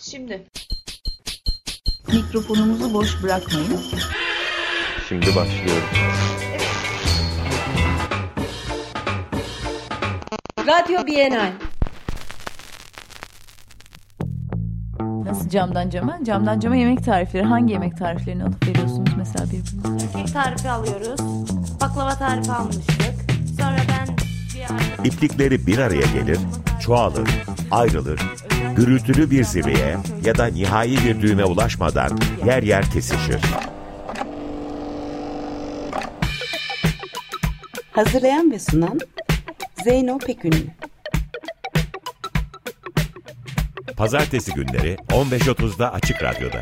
Şimdi. Mikrofonumuzu boş bırakmayın. Şimdi başlıyoruz. Radyo Bienal. Nasıl camdan cama? Camdan cama yemek tarifleri. Hangi yemek tariflerini alıp veriyorsunuz mesela birbirinize? Kek tarifi alıyoruz. Baklava tarifi almıştık. Sonra ben bir arkadaşım... İplikleri bir araya gelir, çoğalır, ayrılır, gürültülü bir zirveye ya da nihai bir düğüme ulaşmadan yer yer kesişir. Hazırlayan ve sunan Zeyno Pekünlü. Pazartesi günleri 15.30'da Açık Radyo'da.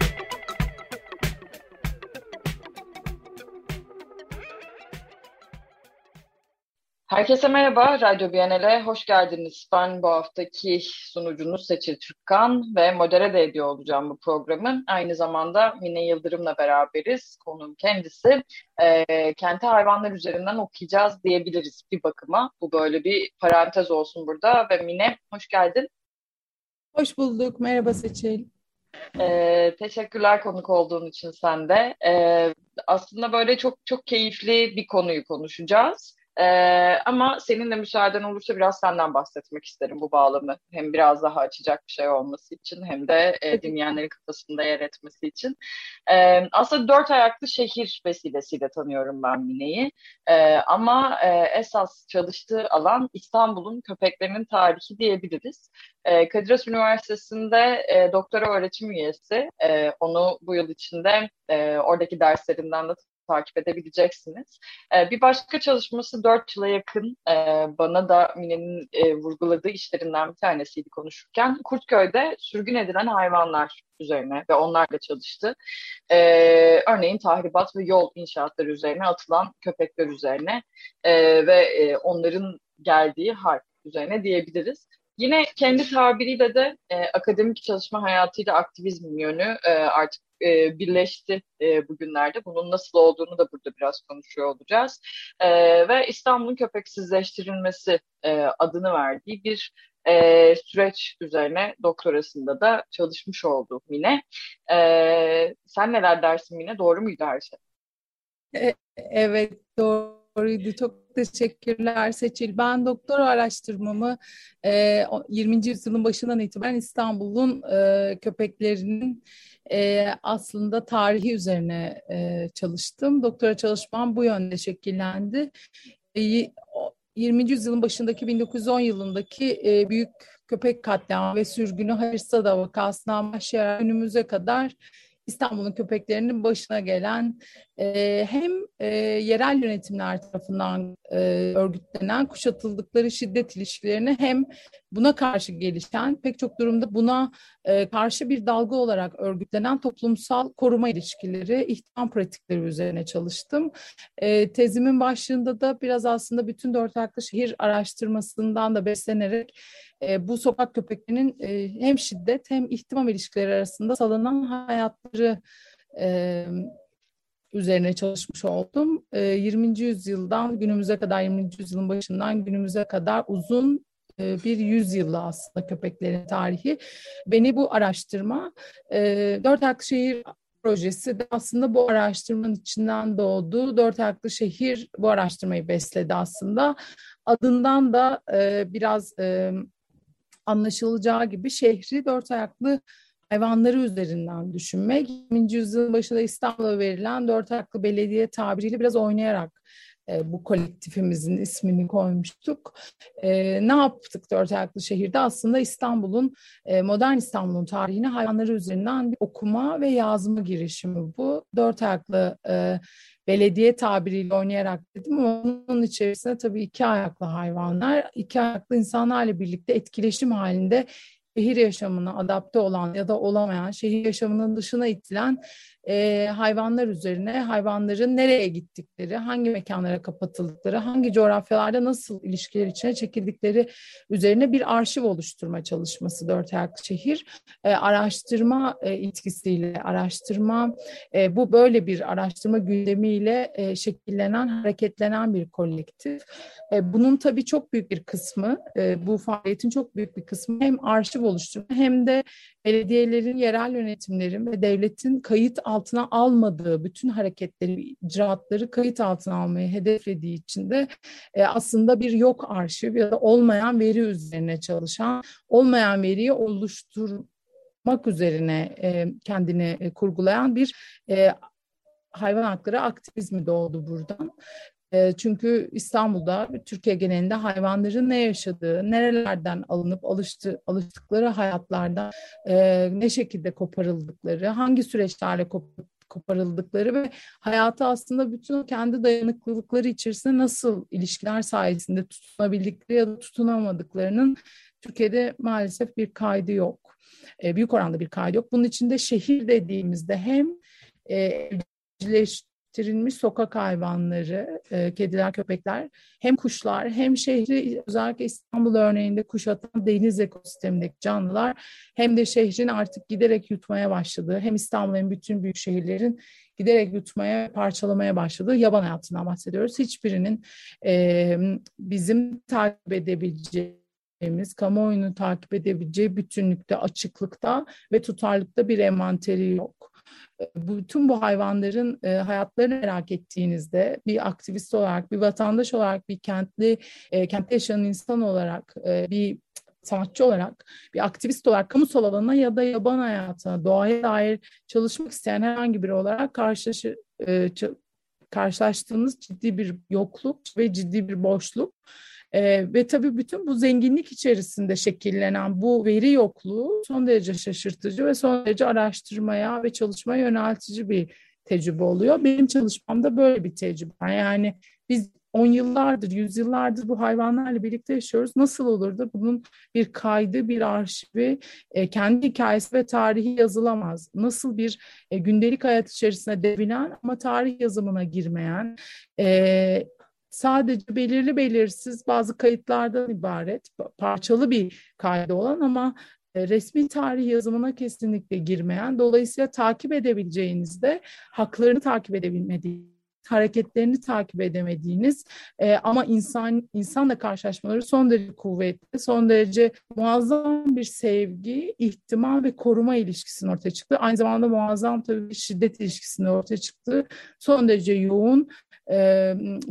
Herkese merhaba, Radyo Biyanel'e hoş geldiniz. Ben bu haftaki sunucunuz Seçil Türkkan ve modere de ediyor olacağım bu programın. Aynı zamanda Mine Yıldırım'la beraberiz. Konuğum kendisi. E, kenti hayvanlar üzerinden okuyacağız diyebiliriz bir bakıma. Bu böyle bir parantez olsun burada ve Mine hoş geldin. Hoş bulduk. Merhaba Seçil. Ee, teşekkürler konuk olduğun için sen de. Ee, aslında böyle çok çok keyifli bir konuyu konuşacağız. Ee, ama senin de müsaaden olursa biraz senden bahsetmek isterim bu bağlamı. Hem biraz daha açacak bir şey olması için hem de e, dinleyenlerin kafasında yer etmesi için. Ee, aslında dört ayaklı şehir vesilesiyle tanıyorum ben Mine'yi. Ee, ama e, esas çalıştığı alan İstanbul'un köpeklerinin tarihi diyebiliriz. Ee, Kadir Has Üniversitesi'nde e, doktora öğretim üyesi. E, onu bu yıl içinde e, oradaki derslerinden de takip edebileceksiniz. E, bir başka çalışması dört yıla yakın e, bana da Mine'nin e, vurguladığı işlerinden bir tanesiydi konuşurken. Kurtköy'de sürgün edilen hayvanlar üzerine ve onlarla çalıştı. E, örneğin tahribat ve yol inşaatları üzerine atılan köpekler üzerine e, ve e, onların geldiği harp üzerine diyebiliriz. Yine kendi tabiriyle de e, akademik çalışma hayatıyla aktivizm yönü e, artık e, birleşti e, bugünlerde. Bunun nasıl olduğunu da burada biraz konuşuyor olacağız. E, ve İstanbul'un köpeksizleştirilmesi e, adını verdiği bir e, süreç üzerine doktorasında da çalışmış oldu Mine. E, sen neler dersin Mine? Doğru muydu her şey? E, evet doğruydu. Çok teşekkürler Seçil. Ben doktora araştırmamı e, 20. yüzyılın başından itibaren İstanbul'un köpeklerinin aslında tarihi üzerine çalıştım. Doktora çalışmam bu yönde şekillendi. E, 20. yüzyılın başındaki 1910 yılındaki büyük köpek katliamı ve sürgünü Harirsada vakasından başlayarak günümüze kadar İstanbul'un köpeklerinin başına gelen e, hem e, yerel yönetimler tarafından e, örgütlenen kuşatıldıkları şiddet ilişkilerini hem buna karşı gelişen pek çok durumda buna e, karşı bir dalga olarak örgütlenen toplumsal koruma ilişkileri, ihtimam pratikleri üzerine çalıştım. E, tezimin başlığında da biraz aslında bütün dört ayaklı şehir araştırmasından da beslenerek e, bu sokak köpeklerinin e, hem şiddet hem ihtimam ilişkileri arasında salınan hayatları e, üzerine çalışmış oldum. E, 20. yüzyıldan günümüze kadar, 20. yüzyılın başından günümüze kadar uzun bir yüzyılı aslında köpeklerin tarihi. Beni bu araştırma e, Dört Ayaklı Şehir projesi de aslında bu araştırmanın içinden doğdu. Dört Ayaklı Şehir bu araştırmayı besledi aslında. Adından da e, biraz e, anlaşılacağı gibi şehri dört ayaklı hayvanları üzerinden düşünmek. 20. yüzyılın başında İstanbul'a verilen dört ayaklı belediye tabiriyle biraz oynayarak e, bu kolektifimizin ismini koymuştuk. E, ne yaptık dört ayaklı şehirde? Aslında İstanbul'un, e, modern İstanbul'un tarihini hayvanları üzerinden bir okuma ve yazma girişimi bu. Dört ayaklı e, belediye tabiriyle oynayarak dedim onun içerisinde tabii iki ayaklı hayvanlar, iki ayaklı insanlarla birlikte etkileşim halinde şehir yaşamına adapte olan ya da olamayan, şehir yaşamının dışına itilen e, hayvanlar üzerine, hayvanların nereye gittikleri, hangi mekanlara kapatıldıkları, hangi coğrafyalarda nasıl ilişkiler içine çekildikleri üzerine bir arşiv oluşturma çalışması Dört Ayaklı Şehir. E, araştırma e, etkisiyle, araştırma e, bu böyle bir araştırma gündemiyle e, şekillenen, hareketlenen bir kolektif. E, bunun tabii çok büyük bir kısmı, e, bu faaliyetin çok büyük bir kısmı hem arşiv oluşturma hem de belediyelerin, yerel yönetimlerin ve devletin kayıt altına almadığı bütün hareketleri, icraatları kayıt altına almayı hedeflediği için de e, aslında bir yok arşiv ya da olmayan veri üzerine çalışan, olmayan veriyi oluşturmak üzerine e, kendini e, kurgulayan bir e, hayvan hakları aktivizmi doğdu buradan. Çünkü İstanbul'da, Türkiye genelinde hayvanların ne yaşadığı, nerelerden alınıp alıştı, alıştıkları hayatlardan ne şekilde koparıldıkları, hangi süreçlerle koparıldıkları ve hayatı aslında bütün kendi dayanıklılıkları içerisinde nasıl ilişkiler sayesinde tutunabildikleri ya da tutunamadıklarının Türkiye'de maalesef bir kaydı yok. büyük oranda bir kaydı yok. Bunun içinde şehir dediğimizde hem evcilleş yetiştirilmiş sokak hayvanları, e, kediler, köpekler hem kuşlar hem şehri özellikle İstanbul örneğinde kuşatan deniz ekosistemindeki canlılar hem de şehrin artık giderek yutmaya başladığı hem İstanbul'un bütün büyük şehirlerin giderek yutmaya, parçalamaya başladığı yaban hayatından bahsediyoruz. Hiçbirinin e, bizim takip edebileceğimiz kamuoyunu takip edebileceği bütünlükte, açıklıkta ve tutarlıkta bir envanteri yok bütün bu hayvanların e, hayatlarını merak ettiğinizde bir aktivist olarak, bir vatandaş olarak, bir kentli, e, kentte yaşayan insan olarak, e, bir sanatçı olarak, bir aktivist olarak kamusal alana ya da yaban hayatına, doğaya dair çalışmak isteyen herhangi biri olarak karşılaşı, e, karşılaştığınız ciddi bir yokluk ve ciddi bir boşluk e, ve tabii bütün bu zenginlik içerisinde şekillenen bu veri yokluğu son derece şaşırtıcı ve son derece araştırmaya ve çalışmaya yöneltici bir tecrübe oluyor. Benim çalışmamda böyle bir tecrübe. Yani biz on yıllardır, yüzyıllardır bu hayvanlarla birlikte yaşıyoruz. Nasıl olur da bunun bir kaydı, bir arşivi, e, kendi hikayesi ve tarihi yazılamaz? Nasıl bir e, gündelik hayat içerisinde devinen ama tarih yazımına girmeyen, e, sadece belirli belirsiz bazı kayıtlardan ibaret, parçalı bir kaydı olan ama e, resmi tarih yazımına kesinlikle girmeyen, dolayısıyla takip edebileceğinizde haklarını takip edebilmediğiniz hareketlerini takip edemediğiniz e, ama insan insanla karşılaşmaları son derece kuvvetli, son derece muazzam bir sevgi, ihtimal ve koruma ilişkisinin ortaya çıktı. Aynı zamanda muazzam tabii şiddet ilişkisinin ortaya çıktı. Son derece yoğun e,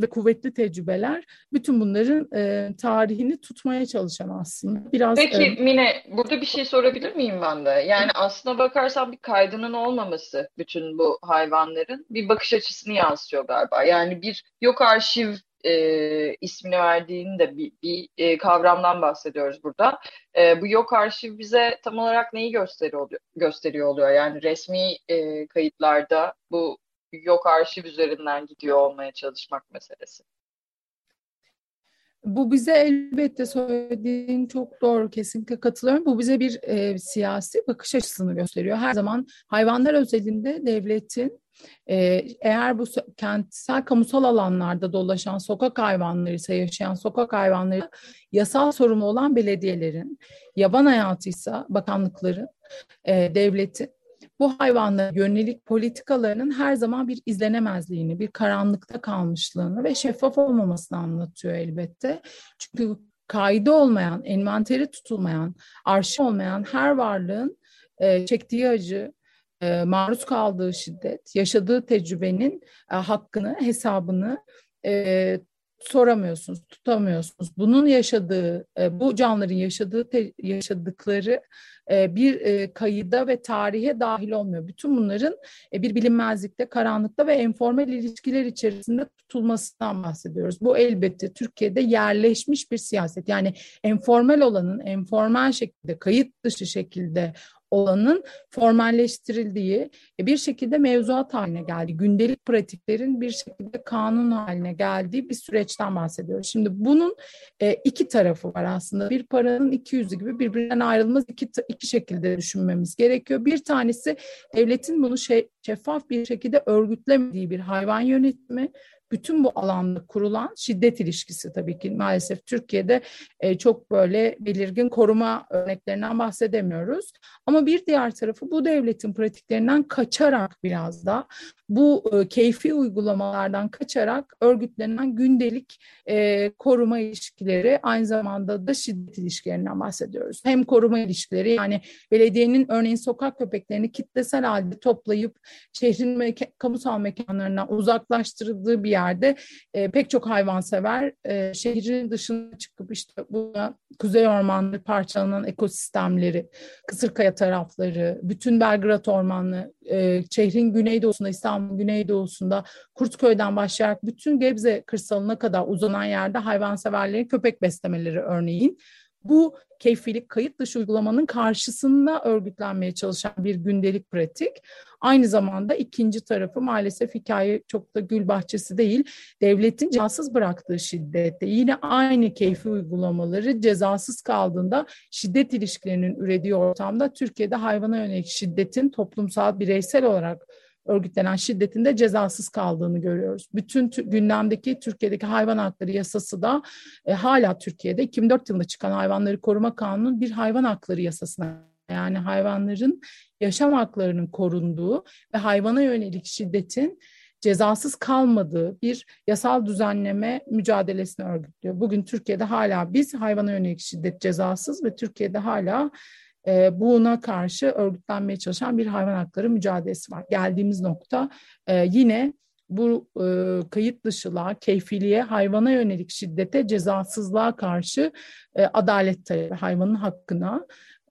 ve kuvvetli tecrübeler bütün bunların e, tarihini tutmaya çalışan aslında. Biraz Peki e, Mine burada bir şey sorabilir miyim ben de? Yani aslına bakarsan bir kaydının olmaması bütün bu hayvanların bir bakış açısını yansıtıyor galiba. Yani bir yok arşiv e, ismini verdiğin de bir, bir e, kavramdan bahsediyoruz burada. E, bu yok arşiv bize tam olarak neyi gösteriyor, gösteriyor oluyor? Yani resmi e, kayıtlarda bu yok arşiv üzerinden gidiyor olmaya çalışmak meselesi. Bu bize elbette söylediğin çok doğru, kesinlikle katılıyorum. Bu bize bir e, siyasi bakış açısını gösteriyor. Her zaman hayvanlar özelinde devletin e, eğer bu kentsel kamusal alanlarda dolaşan sokak hayvanları ise yaşayan sokak hayvanları yasal sorumlu olan belediyelerin, yaban hayatıysa bakanlıkların, e, devletin bu hayvanlara yönelik politikalarının her zaman bir izlenemezliğini, bir karanlıkta kalmışlığını ve şeffaf olmamasını anlatıyor elbette. Çünkü kaydı olmayan, envanteri tutulmayan, arşiv olmayan her varlığın e, çektiği acı, e, maruz kaldığı şiddet, yaşadığı tecrübenin e, hakkını, hesabını e, soramıyorsunuz, tutamıyorsunuz. Bunun yaşadığı, e, bu canlıların yaşadığı yaşadıkları e, bir e, kayıda ve tarihe dahil olmuyor. Bütün bunların bir bilinmezlikte, karanlıkta ve enformel ilişkiler içerisinde tutulmasından bahsediyoruz. Bu elbette Türkiye'de yerleşmiş bir siyaset. Yani enformel olanın enformel şekilde, kayıt dışı şekilde olanın formalleştirildiği e, bir şekilde mevzuat haline geldi. Gündelik pratiklerin bir şekilde kanun haline geldiği bir süreçten bahsediyoruz. Şimdi bunun e, iki tarafı var aslında. Bir paranın iki yüzü gibi birbirinden ayrılmaz iki, iki şekilde düşünmemiz gerekiyor. Bir tanesi devletin bunu şeffaf bir şekilde örgütlemediği bir hayvan yönetimi bütün bu alanda kurulan şiddet ilişkisi tabii ki maalesef Türkiye'de e, çok böyle belirgin koruma örneklerinden bahsedemiyoruz. Ama bir diğer tarafı bu devletin pratiklerinden kaçarak biraz da bu e, keyfi uygulamalardan kaçarak örgütlenen gündelik e, koruma ilişkileri aynı zamanda da şiddet ilişkilerinden bahsediyoruz. Hem koruma ilişkileri yani belediyenin örneğin sokak köpeklerini kitlesel halde toplayıp şehrin meka kamusal mekanlarından uzaklaştırıldığı bir yerde e, pek çok hayvansever e, şehrin dışına çıkıp işte bu kuzey ormanları parçalanan ekosistemleri, Kısırkaya tarafları, bütün Belgrad ormanlı, e, şehrin güneydoğusunda, İstanbul güneydoğusunda Kurtköy'den başlayarak bütün Gebze kırsalına kadar uzanan yerde hayvanseverlerin köpek beslemeleri örneğin bu keyfilik kayıt dışı uygulamanın karşısında örgütlenmeye çalışan bir gündelik pratik. Aynı zamanda ikinci tarafı maalesef hikaye çok da gül bahçesi değil. Devletin cezasız bıraktığı şiddette yine aynı keyfi uygulamaları cezasız kaldığında şiddet ilişkilerinin ürediği ortamda Türkiye'de hayvana yönelik şiddetin toplumsal bireysel olarak örgütlenen şiddetin de cezasız kaldığını görüyoruz. Bütün gündemdeki Türkiye'deki hayvan hakları yasası da e, hala Türkiye'de 2004 yılında çıkan hayvanları koruma kanunu bir hayvan hakları yasasına yani hayvanların yaşam haklarının korunduğu ve hayvana yönelik şiddetin cezasız kalmadığı bir yasal düzenleme mücadelesini örgütlüyor. Bugün Türkiye'de hala biz hayvana yönelik şiddet cezasız ve Türkiye'de hala e, buna karşı örgütlenmeye çalışan bir hayvan hakları mücadelesi var. Geldiğimiz nokta e, yine bu e, kayıt dışılığa, keyfiliğe, hayvana yönelik şiddete, cezasızlığa karşı e, adalet talebi, hayvanın hakkına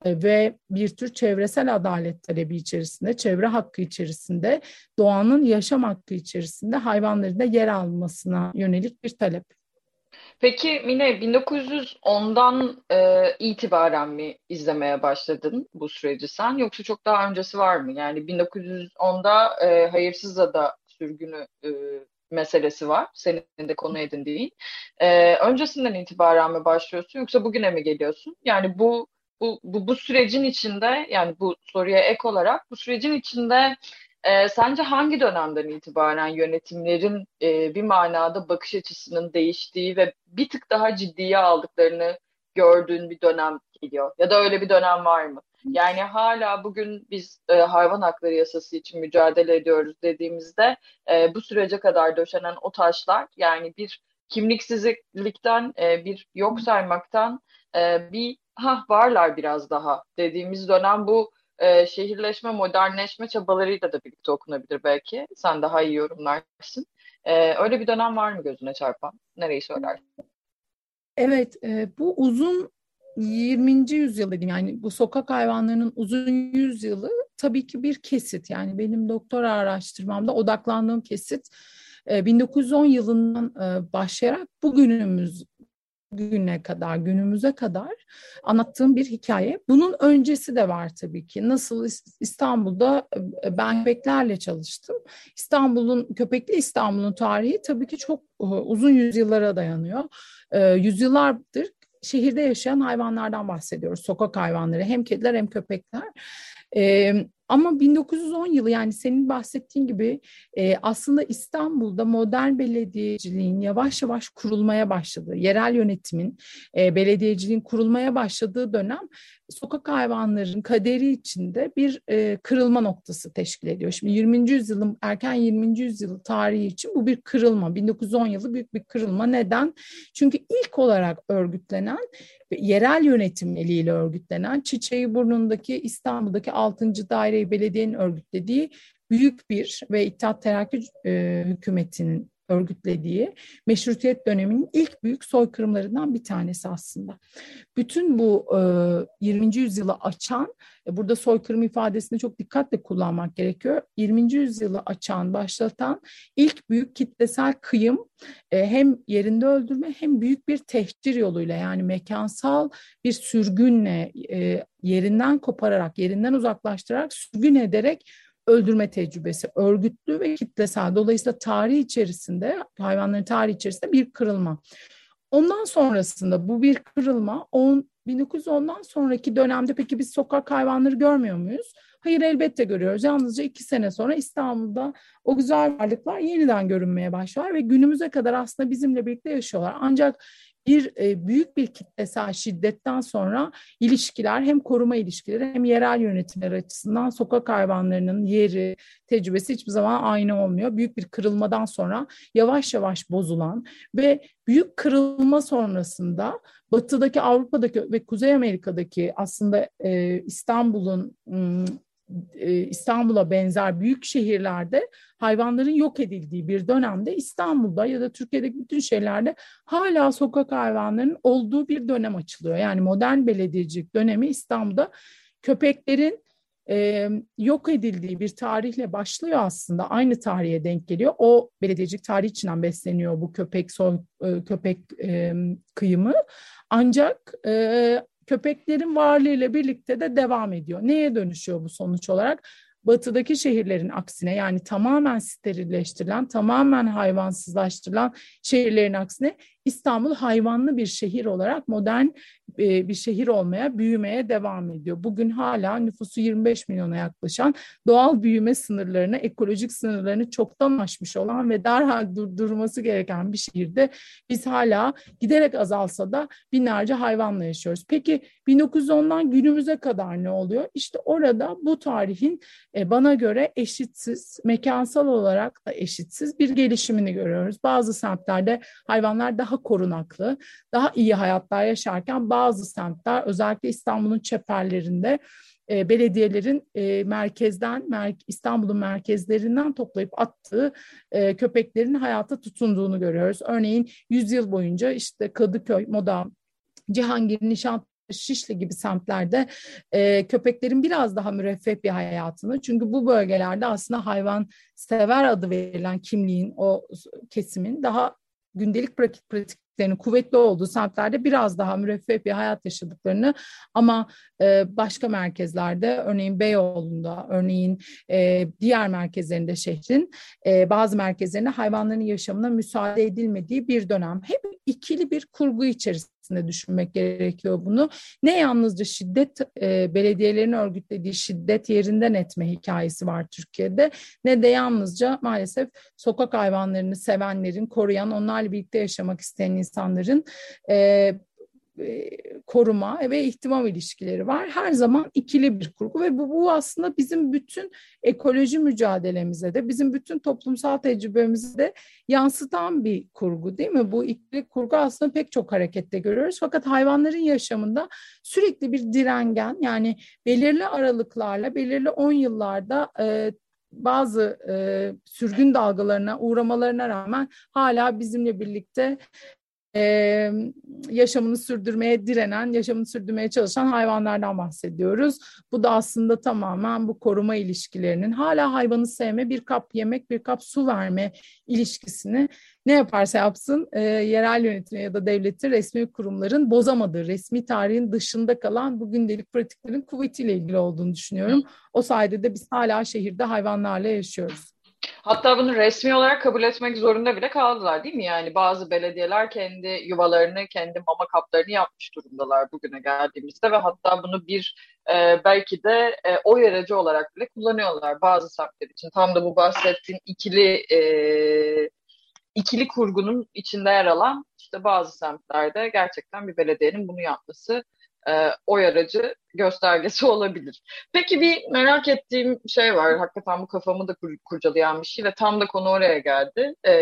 ve bir tür çevresel adalet talebi içerisinde, çevre hakkı içerisinde, doğanın yaşam hakkı içerisinde hayvanların da yer almasına yönelik bir talep. Peki Mine 1910'dan e, itibaren mi izlemeye başladın bu süreci sen yoksa çok daha öncesi var mı? Yani 1910'da e, hayırsız da sürgünü e, meselesi var. Senin de konu edindiğin. E, öncesinden itibaren mi başlıyorsun yoksa bugüne mi geliyorsun? Yani bu bu, bu, bu sürecin içinde yani bu soruya ek olarak bu sürecin içinde e, sence hangi dönemden itibaren yönetimlerin e, bir manada bakış açısının değiştiği ve bir tık daha ciddiye aldıklarını gördüğün bir dönem geliyor? Ya da öyle bir dönem var mı? Yani hala bugün biz e, hayvan hakları yasası için mücadele ediyoruz dediğimizde e, bu sürece kadar döşenen o taşlar yani bir kimliksizlikten, e, bir yok saymaktan e, bir ha varlar biraz daha dediğimiz dönem bu e, şehirleşme, modernleşme çabalarıyla da birlikte okunabilir belki. Sen daha iyi yorumlarsın. E, öyle bir dönem var mı gözüne çarpan? Nereyi söylersin? Evet, e, bu uzun 20. yüzyıl dedim yani bu sokak hayvanlarının uzun yüzyılı tabii ki bir kesit yani benim doktora araştırmamda odaklandığım kesit 1910 yılından başlayarak bugünümüz güne kadar, günümüze kadar anlattığım bir hikaye. Bunun öncesi de var tabii ki. Nasıl İstanbul'da e, ben köpeklerle çalıştım. İstanbul'un, köpekli İstanbul'un tarihi tabii ki çok e, uzun yüzyıllara dayanıyor. E, yüzyıllardır şehirde yaşayan hayvanlardan bahsediyoruz. Sokak hayvanları hem kediler hem köpekler. Ama 1910 yılı yani senin bahsettiğin gibi e, aslında İstanbul'da modern belediyeciliğin yavaş yavaş kurulmaya başladığı, yerel yönetimin, e, belediyeciliğin kurulmaya başladığı dönem sokak hayvanların kaderi içinde bir e, kırılma noktası teşkil ediyor. Şimdi 20. yüzyılın erken 20. yüzyıl tarihi için bu bir kırılma. 1910 yılı büyük bir kırılma. Neden? Çünkü ilk olarak örgütlenen yerel yönetim eliyle örgütlenen Çiçeği Burnu'ndaki İstanbul'daki 6. Daire belediyenin örgütlediği büyük bir ve İttihat Terakki e, hükümetinin örgütlediği meşrutiyet döneminin ilk büyük soykırımlarından bir tanesi aslında. Bütün bu e, 20. yüzyılı açan, e, burada soykırım ifadesini çok dikkatle kullanmak gerekiyor. 20. yüzyılı açan, başlatan ilk büyük kitlesel kıyım e, hem yerinde öldürme hem büyük bir tehcir yoluyla yani mekansal bir sürgünle e, yerinden kopararak, yerinden uzaklaştırarak, sürgün ederek öldürme tecrübesi örgütlü ve kitlesel. Dolayısıyla tarih içerisinde, hayvanların tarihi içerisinde bir kırılma. Ondan sonrasında bu bir kırılma 10, 1910'dan sonraki dönemde peki biz sokak hayvanları görmüyor muyuz? Hayır elbette görüyoruz. Yalnızca iki sene sonra İstanbul'da o güzel varlıklar yeniden görünmeye başlar ve günümüze kadar aslında bizimle birlikte yaşıyorlar. Ancak bir e, büyük bir kitlesel şiddetten sonra ilişkiler hem koruma ilişkileri hem yerel yönetimler açısından sokak hayvanlarının yeri, tecrübesi hiçbir zaman aynı olmuyor. Büyük bir kırılmadan sonra yavaş yavaş bozulan ve büyük kırılma sonrasında batıdaki Avrupa'daki ve Kuzey Amerika'daki aslında e, İstanbul'un İstanbul'a benzer büyük şehirlerde hayvanların yok edildiği bir dönemde İstanbul'da ya da Türkiye'deki bütün şehirlerde hala sokak hayvanlarının olduğu bir dönem açılıyor. Yani modern belediyecilik dönemi İstanbul'da köpeklerin e, yok edildiği bir tarihle başlıyor aslında. Aynı tarihe denk geliyor. O belediyecilik tarihi içinden besleniyor bu köpek soy, e, köpek e, kıyımı. Ancak e, köpeklerin varlığıyla birlikte de devam ediyor. Neye dönüşüyor bu sonuç olarak? batıdaki şehirlerin aksine yani tamamen sterilleştirilen, tamamen hayvansızlaştırılan şehirlerin aksine İstanbul hayvanlı bir şehir olarak modern e, bir şehir olmaya, büyümeye devam ediyor. Bugün hala nüfusu 25 milyona yaklaşan doğal büyüme sınırlarını, ekolojik sınırlarını çoktan aşmış olan ve derhal durdurulması gereken bir şehirde biz hala giderek azalsa da binlerce hayvanla yaşıyoruz. Peki 1910'dan günümüze kadar ne oluyor? İşte orada bu tarihin e, bana göre eşitsiz, mekansal olarak da eşitsiz bir gelişimini görüyoruz. Bazı semtlerde hayvanlar daha korunaklı, daha iyi hayatlar yaşarken bazı semtler özellikle İstanbul'un çeperlerinde e, belediyelerin e, merkezden, mer İstanbul'un merkezlerinden toplayıp attığı e, köpeklerin hayata tutunduğunu görüyoruz. Örneğin 100 yıl boyunca işte Kadıköy, Moda, Cihangir, Nişantaşı Şişli gibi semtlerde e, köpeklerin biraz daha müreffeh bir hayatını çünkü bu bölgelerde aslında hayvan sever adı verilen kimliğin o kesimin daha gündelik pratik pratiklerinin kuvvetli olduğu semtlerde biraz daha müreffeh bir hayat yaşadıklarını ama e, başka merkezlerde örneğin Beyoğlu'nda örneğin e, diğer merkezlerinde şehrin e, bazı merkezlerinde hayvanların yaşamına müsaade edilmediği bir dönem. Hep ikili bir kurgu içerisinde düşünmek gerekiyor bunu. Ne yalnızca şiddet e, belediyelerin örgütlediği şiddet yerinden etme hikayesi var Türkiye'de ne de yalnızca maalesef sokak hayvanlarını sevenlerin, koruyan, onlarla birlikte yaşamak isteyen insanların e, e, koruma ve ihtimam ilişkileri var. Her zaman ikili bir kurgu ve bu, bu aslında bizim bütün ekoloji mücadelemize de bizim bütün toplumsal tecrübemizi de yansıtan bir kurgu değil mi? Bu ikili kurgu aslında pek çok harekette görüyoruz. Fakat hayvanların yaşamında sürekli bir direngen yani belirli aralıklarla belirli on yıllarda e, bazı e, sürgün dalgalarına uğramalarına rağmen hala bizimle birlikte e, yaşamını sürdürmeye direnen, yaşamını sürdürmeye çalışan hayvanlardan bahsediyoruz. Bu da aslında tamamen bu koruma ilişkilerinin hala hayvanı sevme, bir kap yemek, bir kap su verme ilişkisini ne yaparsa yapsın e, yerel yönetim ya da devletin resmi kurumların bozamadığı, resmi tarihin dışında kalan bu gündelik pratiklerin kuvvetiyle ilgili olduğunu düşünüyorum. O sayede de biz hala şehirde hayvanlarla yaşıyoruz. Hatta bunu resmi olarak kabul etmek zorunda bile kaldılar değil mi? Yani bazı belediyeler kendi yuvalarını, kendi mama kaplarını yapmış durumdalar bugüne geldiğimizde ve hatta bunu bir e, belki de e, oy aracı olarak bile kullanıyorlar bazı semtler için. Tam da bu bahsettiğin ikili e, ikili kurgunun içinde yer alan işte bazı semtlerde gerçekten bir belediyenin bunu yapması e, oy aracı göstergesi olabilir. Peki bir merak ettiğim şey var. Hakikaten bu kafamı da kur, kurcalayan bir şey ve tam da konu oraya geldi. E,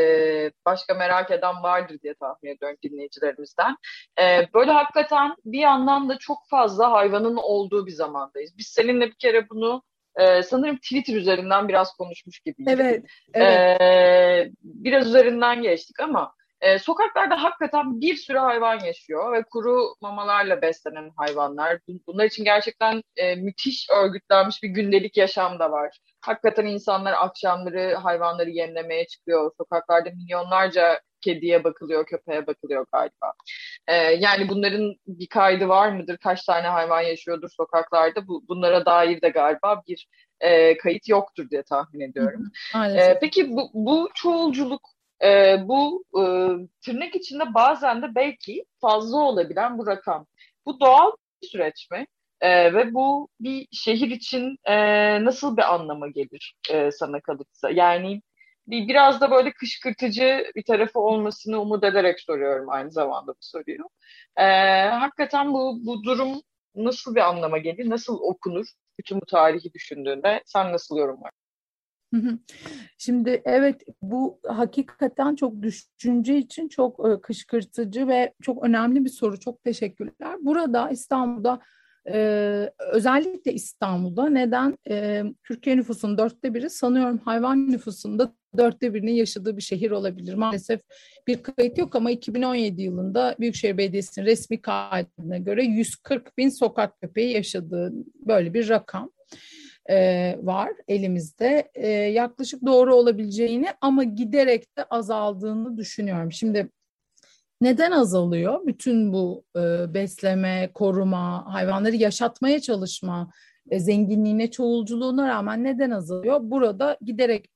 başka merak eden vardır diye tahmin ediyorum dinleyicilerimizden. E, böyle hakikaten bir yandan da çok fazla hayvanın olduğu bir zamandayız. Biz seninle bir kere bunu e, sanırım Twitter üzerinden biraz konuşmuş gibiydik. Evet, evet. E, biraz üzerinden geçtik ama e, sokaklarda hakikaten bir sürü hayvan yaşıyor ve kuru mamalarla beslenen hayvanlar. Bunlar için gerçekten e, müthiş örgütlenmiş bir gündelik yaşam da var. Hakikaten insanlar akşamları hayvanları yemlemeye çıkıyor. Sokaklarda milyonlarca kediye bakılıyor, köpeğe bakılıyor galiba. Ee, yani bunların bir kaydı var mıdır? Kaç tane hayvan yaşıyordur sokaklarda? Bu, bunlara dair de galiba bir e, kayıt yoktur diye tahmin ediyorum. Ee, peki bu, bu çoğulculuk, e, bu e, tırnak içinde bazen de belki fazla olabilen bu rakam. Bu doğal bir süreç mi? Ee, ve bu bir şehir için e, nasıl bir anlama gelir e, sana kalırsa? Yani bir biraz da böyle kışkırtıcı bir tarafı olmasını umut ederek soruyorum aynı zamanda bu soruyu. Ee, hakikaten bu, bu durum nasıl bir anlama gelir, nasıl okunur bütün bu tarihi düşündüğünde sen nasıl yorumlarsın? Şimdi evet bu hakikaten çok düşünce için çok kışkırtıcı ve çok önemli bir soru. Çok teşekkürler. Burada İstanbul'da özellikle İstanbul'da neden Türkiye nüfusunun dörtte biri sanıyorum hayvan nüfusunda dörtte birinin yaşadığı bir şehir olabilir. Maalesef bir kayıt yok ama 2017 yılında Büyükşehir Belediyesi'nin resmi kaydına göre 140 bin sokak köpeği yaşadığı böyle bir rakam e, var elimizde. E, yaklaşık doğru olabileceğini ama giderek de azaldığını düşünüyorum. Şimdi neden azalıyor? Bütün bu e, besleme, koruma, hayvanları yaşatmaya çalışma, e, zenginliğine, çoğulculuğuna rağmen neden azalıyor? Burada giderek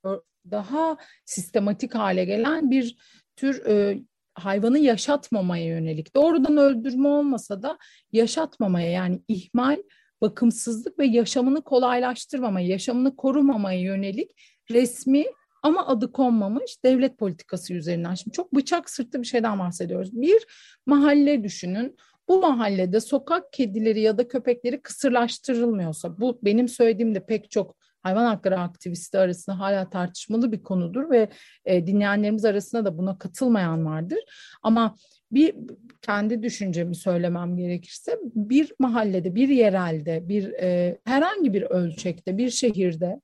daha sistematik hale gelen bir tür e, hayvanı yaşatmamaya yönelik. Doğrudan öldürme olmasa da yaşatmamaya yani ihmal, bakımsızlık ve yaşamını kolaylaştırmamaya, yaşamını korumamaya yönelik resmi ama adı konmamış devlet politikası üzerinden. Şimdi çok bıçak sırtı bir şeyden bahsediyoruz. Bir mahalle düşünün. Bu mahallede sokak kedileri ya da köpekleri kısırlaştırılmıyorsa, bu benim söylediğim de pek çok hayvan hakları aktivisti arasında hala tartışmalı bir konudur ve e, dinleyenlerimiz arasında da buna katılmayan vardır. Ama bir kendi düşüncemi söylemem gerekirse bir mahallede, bir yerelde, bir e, herhangi bir ölçekte, bir şehirde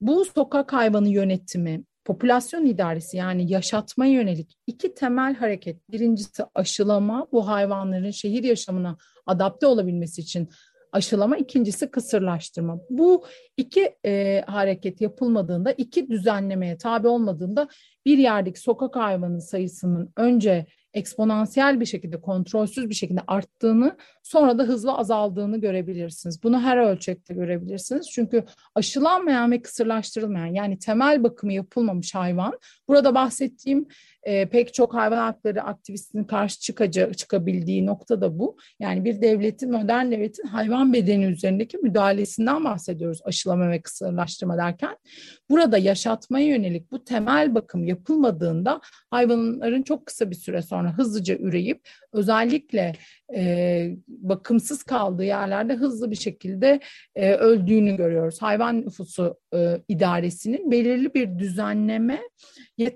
bu sokak hayvanı yönetimi, popülasyon idaresi yani yaşatmaya yönelik iki temel hareket. Birincisi aşılama, bu hayvanların şehir yaşamına adapte olabilmesi için aşılama, ikincisi kısırlaştırma. Bu iki e, hareket yapılmadığında, iki düzenlemeye tabi olmadığında bir yerdeki sokak hayvanı sayısının önce eksponansiyel bir şekilde, kontrolsüz bir şekilde arttığını, sonra da hızlı azaldığını görebilirsiniz. Bunu her ölçekte görebilirsiniz. Çünkü aşılanmayan ve kısırlaştırılmayan yani temel bakımı yapılmamış hayvan, burada bahsettiğim e, pek çok hayvan hakları aktivistinin karşı çıkacağı, çıkabildiği nokta da bu. Yani bir devletin, modern devletin hayvan bedeni üzerindeki müdahalesinden bahsediyoruz aşılama ve kısırlaştırma derken. Burada yaşatmaya yönelik bu temel bakım yapılmadığında hayvanların çok kısa bir süre sonra hızlıca üreyip özellikle e, bakımsız kaldığı yerlerde hızlı bir şekilde e, öldüğünü görüyoruz. Hayvan nüfusu e, idaresinin belirli bir düzenleme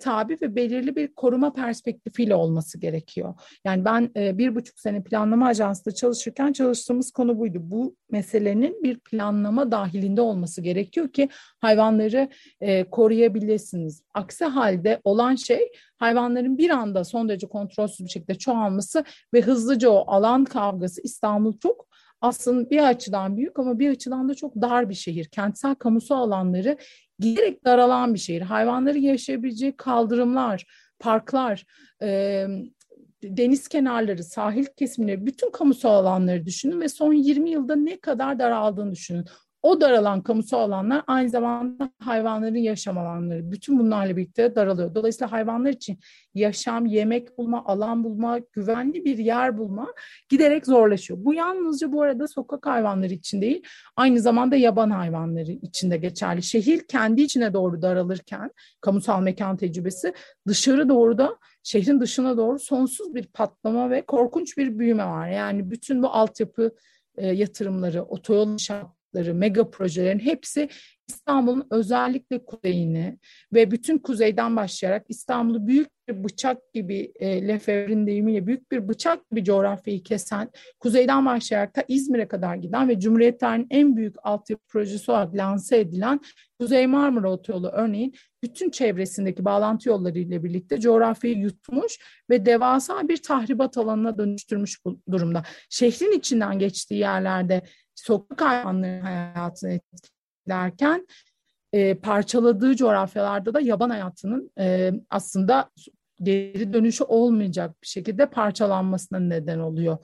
tabi ve belirli bir koruma perspektifiyle olması gerekiyor. Yani ben e, bir buçuk sene planlama ajansında çalışırken çalıştığımız konu buydu. Bu meselenin bir planlama dahilinde olması gerekiyor ki hayvanları e, koruyabilirsiniz. Aksi halde olan şey hayvanların bir anda son derece kontrolsüz bir şekilde çoğalması ve hızlıca o alan kavgası İstanbul çok aslında bir açıdan büyük ama bir açıdan da çok dar bir şehir. Kentsel kamusal alanları giderek daralan bir şehir. Hayvanların yaşayabileceği kaldırımlar, parklar, e, deniz kenarları, sahil kesimleri, bütün kamusal alanları düşünün ve son 20 yılda ne kadar daraldığını düşünün. O daralan kamusal alanlar aynı zamanda hayvanların yaşam alanları. Bütün bunlarla birlikte daralıyor. Dolayısıyla hayvanlar için yaşam, yemek bulma, alan bulma, güvenli bir yer bulma giderek zorlaşıyor. Bu yalnızca bu arada sokak hayvanları için değil, aynı zamanda yaban hayvanları için de geçerli. Şehir kendi içine doğru daralırken, kamusal mekan tecrübesi dışarı doğru da şehrin dışına doğru sonsuz bir patlama ve korkunç bir büyüme var. Yani bütün bu altyapı e, yatırımları, otoyol inşaat yaptıkları mega projelerin hepsi İstanbul'un özellikle kuzeyini ve bütün kuzeyden başlayarak İstanbul'u büyük bıçak gibi e, Lefebvre'nin deyimiyle büyük bir bıçak gibi coğrafyayı kesen, kuzeyden başlayarak da İzmir'e kadar giden ve Cumhuriyetlerin en büyük altyapı projesi olarak lanse edilen Kuzey Marmara Otoyolu örneğin bütün çevresindeki bağlantı yolları ile birlikte coğrafyayı yutmuş ve devasa bir tahribat alanına dönüştürmüş bu durumda. Şehrin içinden geçtiği yerlerde sokak hayvanlarının hayatını etkilerken e, parçaladığı coğrafyalarda da yaban hayatının e, aslında geri dönüşü olmayacak bir şekilde parçalanmasına neden oluyor.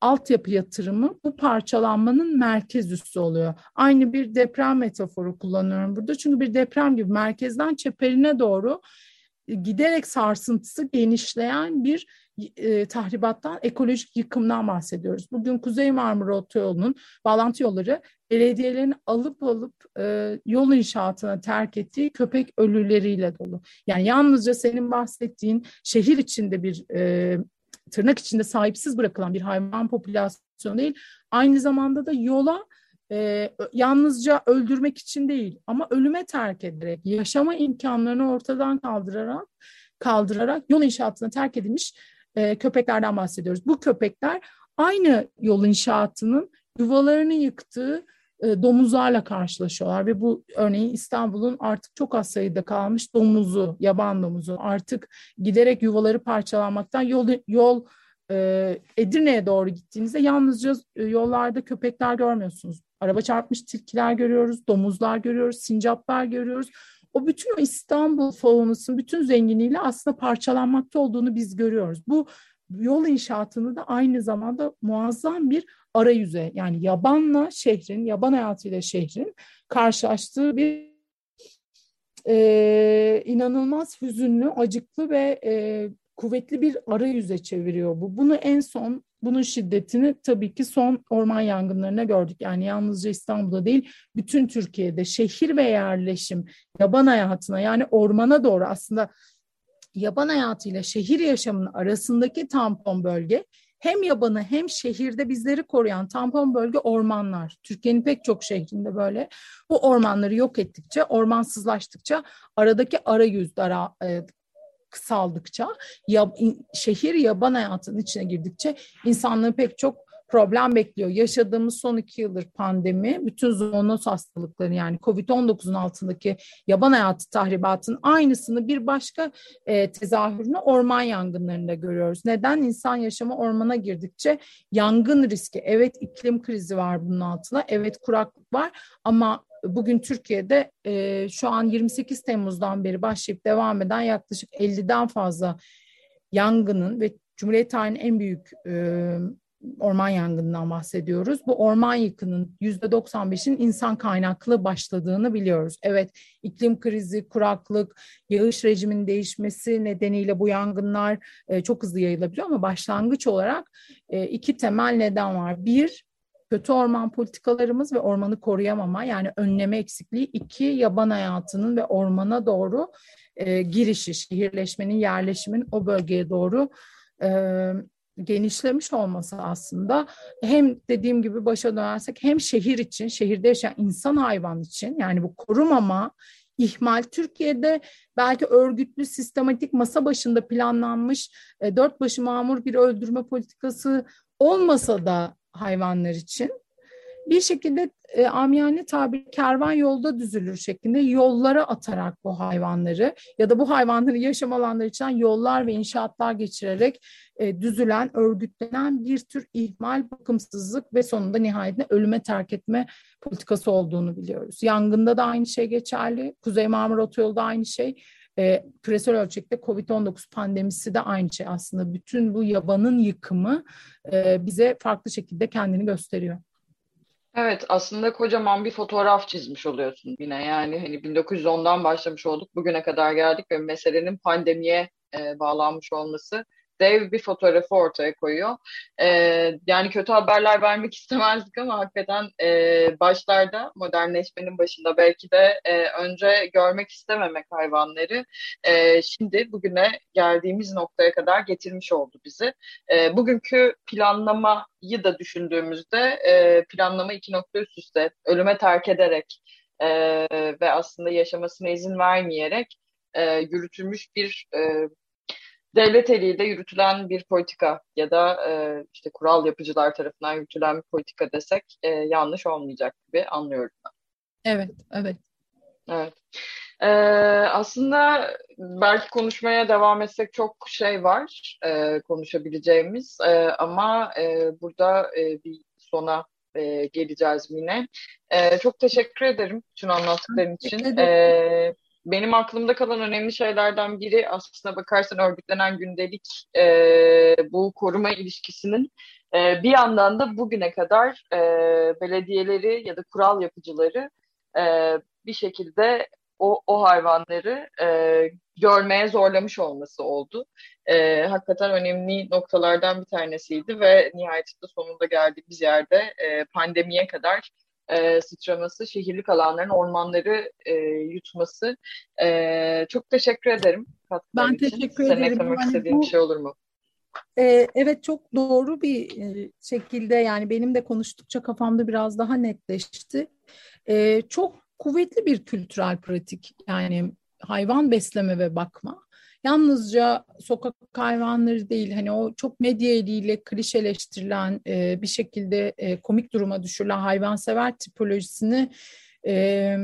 Altyapı yatırımı bu parçalanmanın merkez üssü oluyor. Aynı bir deprem metaforu kullanıyorum burada. Çünkü bir deprem gibi merkezden çeperine doğru giderek sarsıntısı genişleyen bir e, tahribattan, ekolojik yıkımdan bahsediyoruz. Bugün Kuzey Marmara Otoyolu'nun bağlantı yolları belediyelerin alıp alıp e, yol inşaatına terk ettiği köpek ölüleriyle dolu. Yani yalnızca senin bahsettiğin şehir içinde bir e, tırnak içinde sahipsiz bırakılan bir hayvan popülasyonu değil, aynı zamanda da yola e, yalnızca öldürmek için değil ama ölüme terk ederek, yaşama imkanlarını ortadan kaldırarak kaldırarak yol inşaatına terk edilmiş e, köpeklerden bahsediyoruz. Bu köpekler aynı yol inşaatının yuvalarını yıktığı e, domuzlarla karşılaşıyorlar ve bu örneğin İstanbul'un artık çok az sayıda kalmış domuzu, yaban domuzu artık giderek yuvaları parçalanmaktan yol yol e, Edirne'ye doğru gittiğinizde yalnızca e, yollarda köpekler görmüyorsunuz. Araba çarpmış tilkiler görüyoruz, domuzlar görüyoruz, sincaplar görüyoruz. O bütün o İstanbul faunasının bütün zenginliğiyle aslında parçalanmakta olduğunu biz görüyoruz. Bu yol inşaatını da aynı zamanda muazzam bir arayüze yani yabanla şehrin, yaban hayatıyla şehrin karşılaştığı bir e, inanılmaz hüzünlü, acıklı ve e, kuvvetli bir arayüze çeviriyor bu. Bunu en son bunun şiddetini tabii ki son orman yangınlarına gördük. Yani yalnızca İstanbul'da değil, bütün Türkiye'de şehir ve yerleşim, yaban hayatına yani ormana doğru aslında yaban hayatıyla şehir yaşamının arasındaki tampon bölge hem yabanı hem şehirde bizleri koruyan tampon bölge ormanlar. Türkiye'nin pek çok şehrinde böyle. Bu ormanları yok ettikçe, ormansızlaştıkça aradaki arayüz dara, e, kısaldıkça, ya, şehir yaban hayatının içine girdikçe insanlığı pek çok problem bekliyor. Yaşadığımız son iki yıldır pandemi, bütün zoonoz hastalıkları yani COVID-19'un altındaki yaban hayatı tahribatının aynısını bir başka e, tezahürünü orman yangınlarında görüyoruz. Neden? İnsan yaşamı ormana girdikçe yangın riski, evet iklim krizi var bunun altında, evet kuraklık var ama bugün Türkiye'de e, şu an 28 Temmuz'dan beri başlayıp devam eden yaklaşık 50'den fazla yangının ve Cumhuriyet tarihinin en büyük e, orman yangınından bahsediyoruz. Bu orman yıkının %95'in insan kaynaklı başladığını biliyoruz. Evet iklim krizi, kuraklık, yağış rejiminin değişmesi nedeniyle bu yangınlar e, çok hızlı yayılabiliyor ama başlangıç olarak e, iki temel neden var. Bir, kötü orman politikalarımız ve ormanı koruyamama yani önleme eksikliği. iki yaban hayatının ve ormana doğru e, girişi, şehirleşmenin, yerleşimin o bölgeye doğru e, genişlemiş olması aslında hem dediğim gibi başa dönersek hem şehir için, şehirde yaşayan insan hayvan için yani bu korumama, ihmal Türkiye'de belki örgütlü, sistematik masa başında planlanmış e, dört başı mamur bir öldürme politikası olmasa da hayvanlar için bir şekilde e, amiyane tabir kervan yolda düzülür şeklinde yollara atarak bu hayvanları ya da bu hayvanları yaşam alanları için yollar ve inşaatlar geçirerek e, düzülen, örgütlenen bir tür ihmal, bakımsızlık ve sonunda nihayetinde ölüme terk etme politikası olduğunu biliyoruz. Yangında da aynı şey geçerli. Kuzey Marmara Otoyolu da aynı şey. E, küresel ölçekte COVID-19 pandemisi de aynı şey aslında. Bütün bu yabanın yıkımı e, bize farklı şekilde kendini gösteriyor. Evet aslında kocaman bir fotoğraf çizmiş oluyorsun yine yani hani 1910'dan başlamış olduk bugüne kadar geldik ve meselenin pandemiye e, bağlanmış olması dev bir fotoğrafı ortaya koyuyor. E, yani kötü haberler vermek istemezdik ama hakikaten e, başlarda modernleşmenin başında belki de e, önce görmek istememek hayvanları e, şimdi bugüne geldiğimiz noktaya kadar getirmiş oldu bizi. E, bugünkü planlamayı da düşündüğümüzde e, planlama iki nokta üst üste ölüme terk ederek e, ve aslında yaşamasına izin vermeyerek e, yürütülmüş bir e, devlet eliyle yürütülen bir politika ya da e, işte kural yapıcılar tarafından yürütülen bir politika desek e, yanlış olmayacak gibi anlıyorum ben. Evet, evet. Evet. Ee, aslında belki konuşmaya devam etsek çok şey var e, konuşabileceğimiz e, ama e, burada e, bir sona e, geleceğiz yine. E, çok teşekkür ederim bütün anlattıkların için. E, benim aklımda kalan önemli şeylerden biri aslında bakarsan örgütlenen gündelik e, bu koruma ilişkisinin e, bir yandan da bugüne kadar e, belediyeleri ya da kural yapıcıları e, bir şekilde o, o hayvanları e, görmeye zorlamış olması oldu. E, hakikaten önemli noktalardan bir tanesiydi ve nihayetinde sonunda geldiğimiz yerde e, pandemiye kadar e, sıçraması, şehirlik alanların ormanları e, yutması. E, çok teşekkür ederim. Ben için. teşekkür Senin ederim. eklemek yani bu, bir şey olur mu? E, evet çok doğru bir şekilde yani benim de konuştukça kafamda biraz daha netleşti. E, çok kuvvetli bir kültürel pratik yani hayvan besleme ve bakma. Yalnızca sokak hayvanları değil hani o çok medya eliyle klişeleştirilen e, bir şekilde e, komik duruma düşürülen hayvansever tipolojisini e,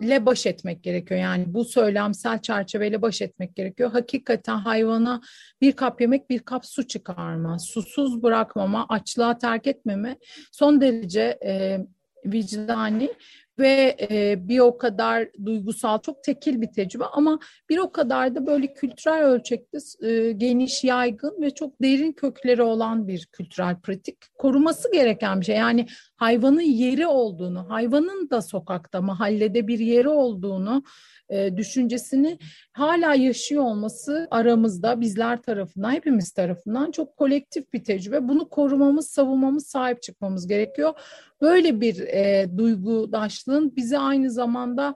ile baş etmek gerekiyor. Yani bu söylemsel çerçeveyle baş etmek gerekiyor. Hakikaten hayvana bir kap yemek bir kap su çıkarma, susuz bırakmama, açlığa terk etmeme son derece e, vicdani ve e, bir o kadar duygusal, çok tekil bir tecrübe ama bir o kadar da böyle kültürel ölçekte e, geniş, yaygın ve çok derin kökleri olan bir kültürel pratik. Koruması gereken bir şey. Yani hayvanın yeri olduğunu, hayvanın da sokakta, mahallede bir yeri olduğunu e, düşüncesini hala yaşıyor olması aramızda bizler tarafından, hepimiz tarafından çok kolektif bir tecrübe. Bunu korumamız, savunmamız, sahip çıkmamız gerekiyor. Böyle bir e, duygudaşlığın bizi aynı zamanda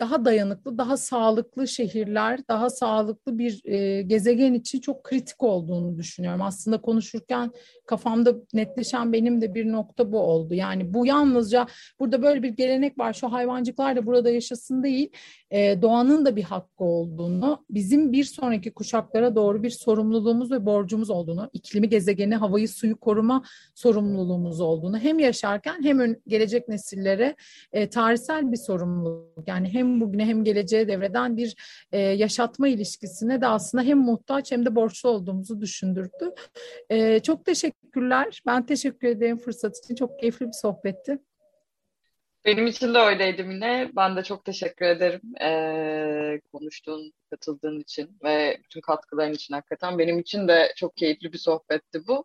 daha dayanıklı, daha sağlıklı şehirler, daha sağlıklı bir e, gezegen için çok kritik olduğunu düşünüyorum. Aslında konuşurken kafamda netleşen benim de bir nokta bu oldu. Yani bu yalnızca burada böyle bir gelenek var, şu hayvancıklar da burada yaşasın değil, e, doğanın da bir hakkı olduğunu, bizim bir sonraki kuşaklara doğru bir sorumluluğumuz ve borcumuz olduğunu, iklimi, gezegeni, havayı, suyu koruma sorumluluğumuz olduğunu hem yaşarken hem gelecek nesillere e, tarihsel bir sorumluluk. Yani hem bugüne hem geleceğe devreden bir e, yaşatma ilişkisine de aslında hem muhtaç hem de borçlu olduğumuzu düşündürdü. E, çok teşekkürler. Ben teşekkür ederim fırsat için. Çok keyifli bir sohbetti. Benim için de öyleydi Mine. Ben de çok teşekkür ederim ee, konuştuğun, katıldığın için ve bütün katkıların için hakikaten. Benim için de çok keyifli bir sohbetti bu.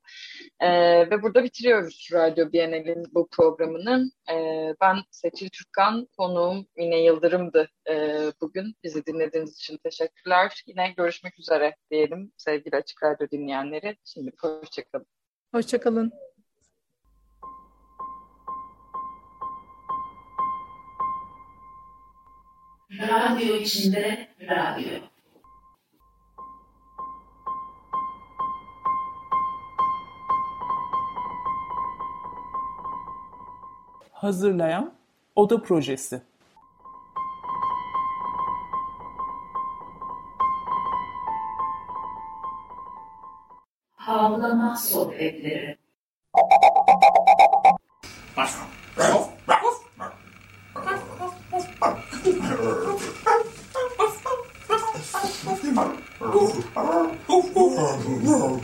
Ee, ve burada bitiriyoruz Radyo Bienal'in bu programını. Ee, ben Seçil Türkkan, konuğum Mine Yıldırım'dı ee, bugün. Bizi dinlediğiniz için teşekkürler. Yine görüşmek üzere diyelim sevgili Açık Radyo dinleyenleri. Şimdi hoşçakalın. Hoşçakalın. Radyo içinde radyo. Hazırlayan Oda Projesi. Havlama Sohbetleri world.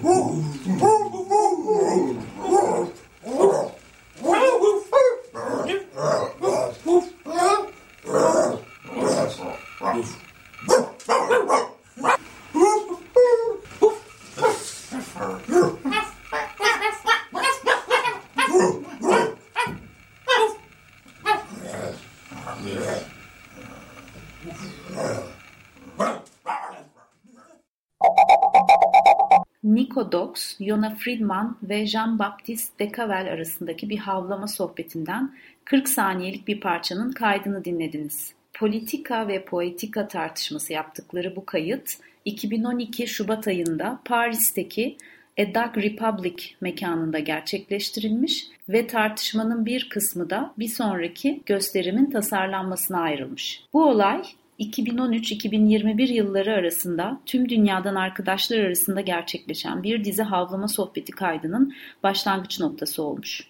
Dox, Yona Friedman ve Jean-Baptiste Decavel arasındaki bir havlama sohbetinden 40 saniyelik bir parçanın kaydını dinlediniz. Politika ve poetika tartışması yaptıkları bu kayıt 2012 Şubat ayında Paris'teki A Dark Republic mekanında gerçekleştirilmiş ve tartışmanın bir kısmı da bir sonraki gösterimin tasarlanmasına ayrılmış. Bu olay 2013-2021 yılları arasında tüm dünyadan arkadaşlar arasında gerçekleşen bir dizi havlama sohbeti kaydının başlangıç noktası olmuş.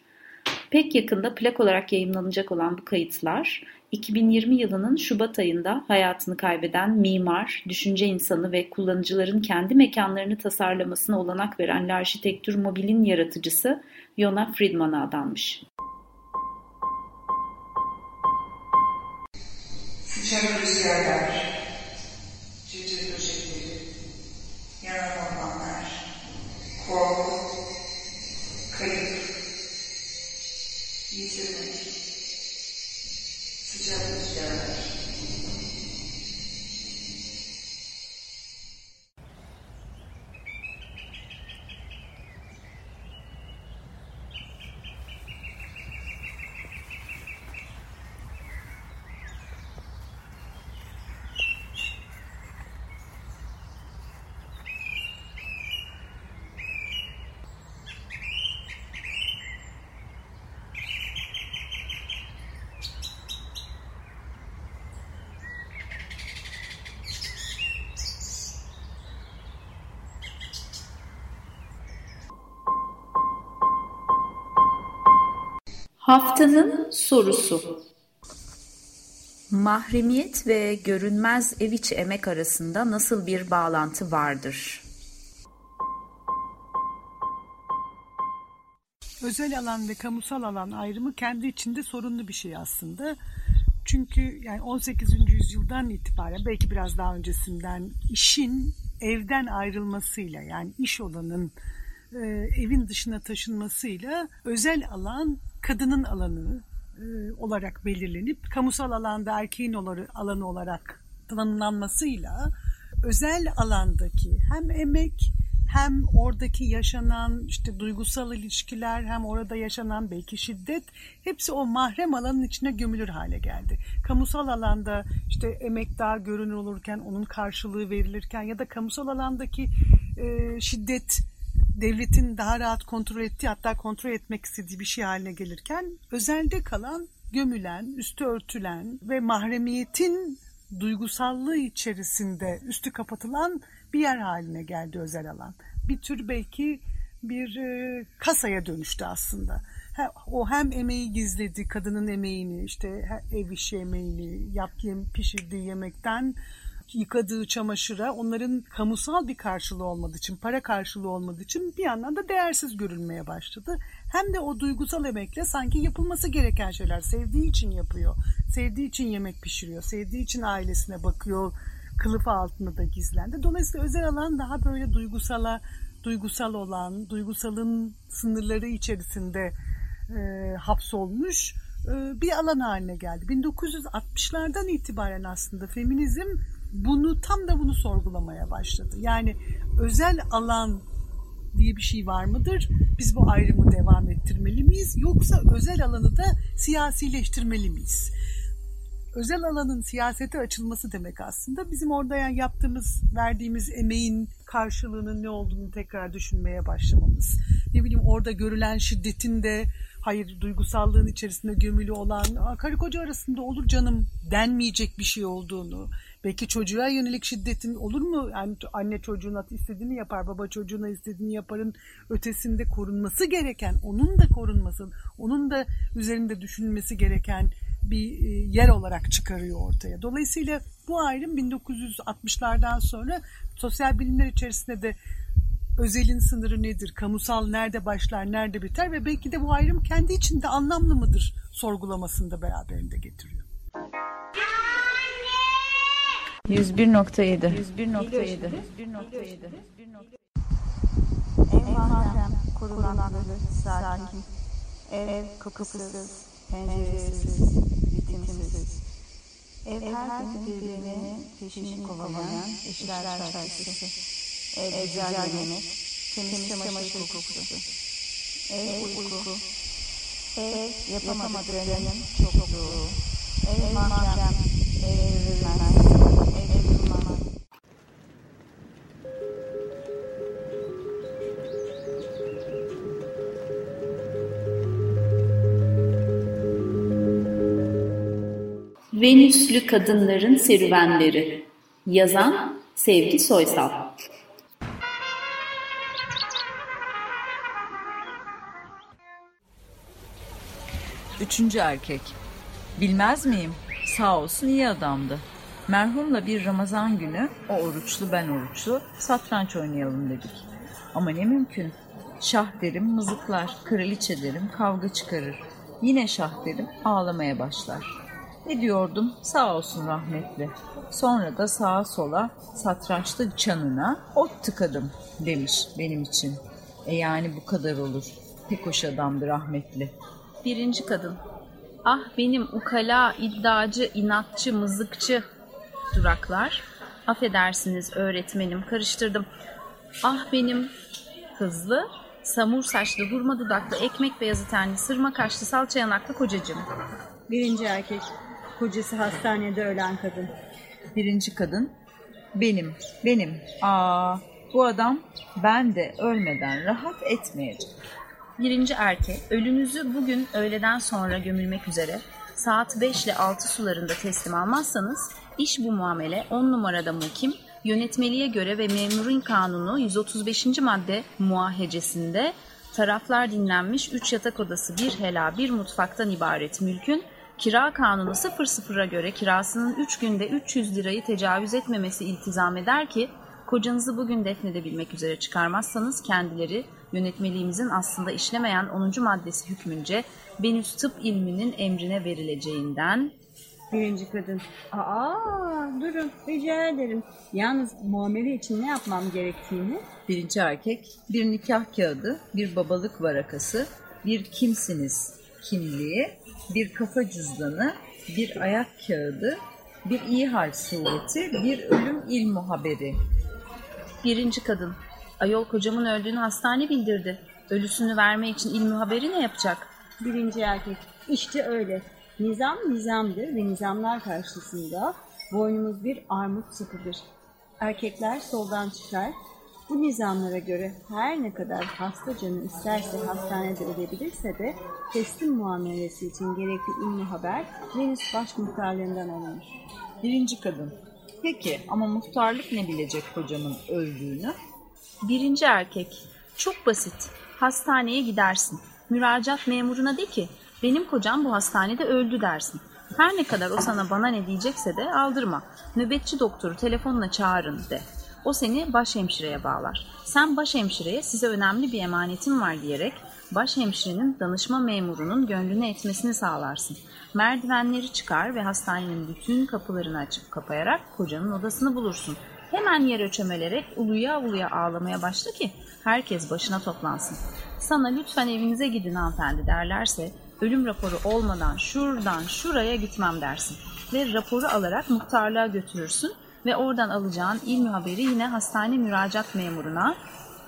Pek yakında plak olarak yayınlanacak olan bu kayıtlar 2020 yılının Şubat ayında hayatını kaybeden mimar, düşünce insanı ve kullanıcıların kendi mekanlarını tasarlamasına olanak veren Arşitektür Mobil'in yaratıcısı Yona Friedman'a adanmış. Sıcak rüzgarlar, cırcır böcekleri, yanan ormanlar, korku, kayıp, yitirmek, sıcak rüzgarlar. Haftanın sorusu Mahremiyet ve görünmez ev içi emek arasında nasıl bir bağlantı vardır? Özel alan ve kamusal alan ayrımı kendi içinde sorunlu bir şey aslında. Çünkü yani 18. yüzyıldan itibaren belki biraz daha öncesinden işin evden ayrılmasıyla yani iş olanın e, evin dışına taşınmasıyla özel alan kadının alanı e, olarak belirlenip kamusal alanda erkeğin alanı olarak tanımlanmasıyla özel alandaki hem emek hem oradaki yaşanan işte duygusal ilişkiler hem orada yaşanan belki şiddet hepsi o mahrem alanın içine gömülür hale geldi. Kamusal alanda işte emek daha görünür olurken onun karşılığı verilirken ya da kamusal alandaki e, şiddet devletin daha rahat kontrol ettiği hatta kontrol etmek istediği bir şey haline gelirken özelde kalan gömülen, üstü örtülen ve mahremiyetin duygusallığı içerisinde üstü kapatılan bir yer haline geldi özel alan. Bir tür belki bir e, kasaya dönüştü aslında. O hem emeği gizledi, kadının emeğini, işte ev işi emeğini, yaptığı, pişirdiği yemekten yıkadığı çamaşıra onların kamusal bir karşılığı olmadığı için, para karşılığı olmadığı için bir yandan da değersiz görülmeye başladı. Hem de o duygusal emekle sanki yapılması gereken şeyler sevdiği için yapıyor. Sevdiği için yemek pişiriyor, sevdiği için ailesine bakıyor, kılıfı altında da gizlendi. Dolayısıyla özel alan daha böyle duygusala, duygusal olan, duygusalın sınırları içerisinde e, hapsolmuş e, bir alan haline geldi. 1960'lardan itibaren aslında feminizm bunu tam da bunu sorgulamaya başladı. Yani özel alan diye bir şey var mıdır? Biz bu ayrımı devam ettirmeli miyiz? Yoksa özel alanı da siyasileştirmeli miyiz? Özel alanın siyasete açılması demek aslında bizim orada yani yaptığımız, verdiğimiz emeğin karşılığının ne olduğunu tekrar düşünmeye başlamamız. Ne bileyim orada görülen şiddetin de hayır duygusallığın içerisinde gömülü olan karı koca arasında olur canım denmeyecek bir şey olduğunu Belki çocuğa yönelik şiddetin olur mu? Yani anne çocuğuna istediğini yapar, baba çocuğuna istediğini yaparın ötesinde korunması gereken, onun da korunması, onun da üzerinde düşünülmesi gereken bir e, yer olarak çıkarıyor ortaya. Dolayısıyla bu ayrım 1960'lardan sonra sosyal bilimler içerisinde de özelin sınırı nedir, kamusal nerede başlar, nerede biter ve belki de bu ayrım kendi içinde anlamlı mıdır sorgulamasını da beraberinde getiriyor. 101.7 101.7 Ev mahrem, korunaklı, sakin. Ev kapısız, penceresiz, bitimsiz. Ev her gün birbirinin peşini kovalayan eşler şarkısı. Ev güzel yemek, temiz çamaşır kokusu. Ev uyku. Ev yapamadıklarının çokluğu. Ev mahrem, ev yürümez. Venüslü Kadınların Serüvenleri Yazan Sevgi Soysal Üçüncü erkek. Bilmez miyim? Sağ olsun iyi adamdı. Merhumla bir Ramazan günü o oruçlu ben oruçlu satranç oynayalım dedik. Ama ne mümkün. Şah derim mızıklar, kraliçe derim kavga çıkarır. Yine şah derim ağlamaya başlar. Ne diyordum sağ olsun rahmetli. Sonra da sağa sola satrançta çanına ot tıkadım demiş benim için. E yani bu kadar olur. Pek hoş adamdı rahmetli. Birinci kadın. Ah benim ukala, iddiacı, inatçı, mızıkçı duraklar. Affedersiniz öğretmenim karıştırdım. Ah benim hızlı, samur saçlı, hurma dudaklı, ekmek beyazı tenli, sırma kaşlı, salça yanaklı kocacığım. Birinci erkek. Kocası hastanede ölen kadın. Birinci kadın. Benim, benim. Aa, bu adam ben de ölmeden rahat etmeyecek. Birinci erkek, ölünüzü bugün öğleden sonra gömülmek üzere saat 5 ile 6 sularında teslim almazsanız iş bu muamele 10 numarada muhkim yönetmeliğe göre ve memurun kanunu 135. madde muahecesinde taraflar dinlenmiş 3 yatak odası bir hela bir mutfaktan ibaret mülkün kira kanunu 00'a göre kirasının 3 günde 300 lirayı tecavüz etmemesi iltizam eder ki kocanızı bugün defnedebilmek üzere çıkarmazsanız kendileri yönetmeliğimizin aslında işlemeyen 10. maddesi hükmünce Venüs tıp ilminin emrine verileceğinden Birinci kadın. Aa durun rica ederim. Yalnız muamele için ne yapmam gerektiğini Birinci erkek bir nikah kağıdı, bir babalık varakası, bir kimsiniz kimliği, bir kafa cüzdanı, bir ayak kağıdı, bir iyi hal sureti, bir ölüm ilmu haberi. Birinci kadın. Ayol kocamın öldüğünü hastane bildirdi. Ölüsünü verme için ilmi haberi ne yapacak? Birinci erkek. İşte öyle. Nizam nizamdır ve nizamlar karşısında boynumuz bir armut sapıdır. Erkekler soldan çıkar. Bu nizamlara göre her ne kadar hasta canı isterse hastanede ölebilirse de teslim muamelesi için gerekli ilmi haber Venüs baş muhtarlığından alınır. Birinci kadın. Peki ama muhtarlık ne bilecek kocamın öldüğünü? Birinci erkek. Çok basit. Hastaneye gidersin. Müracaat memuruna de ki benim kocam bu hastanede öldü dersin. Her ne kadar o sana bana ne diyecekse de aldırma. Nöbetçi doktoru telefonla çağırın de. O seni başhemşireye bağlar. Sen başhemşireye size önemli bir emanetim var diyerek başhemşirenin danışma memurunun gönlünü etmesini sağlarsın. Merdivenleri çıkar ve hastanenin bütün kapılarını açıp kapayarak kocanın odasını bulursun. Hemen yere çömelerek uluya uluya ağlamaya başla ki herkes başına toplansın. Sana lütfen evinize gidin hanımefendi derlerse ölüm raporu olmadan şuradan şuraya gitmem dersin. Ve raporu alarak muhtarlığa götürürsün ve oradan alacağın ilmi haberi yine hastane müracaat memuruna.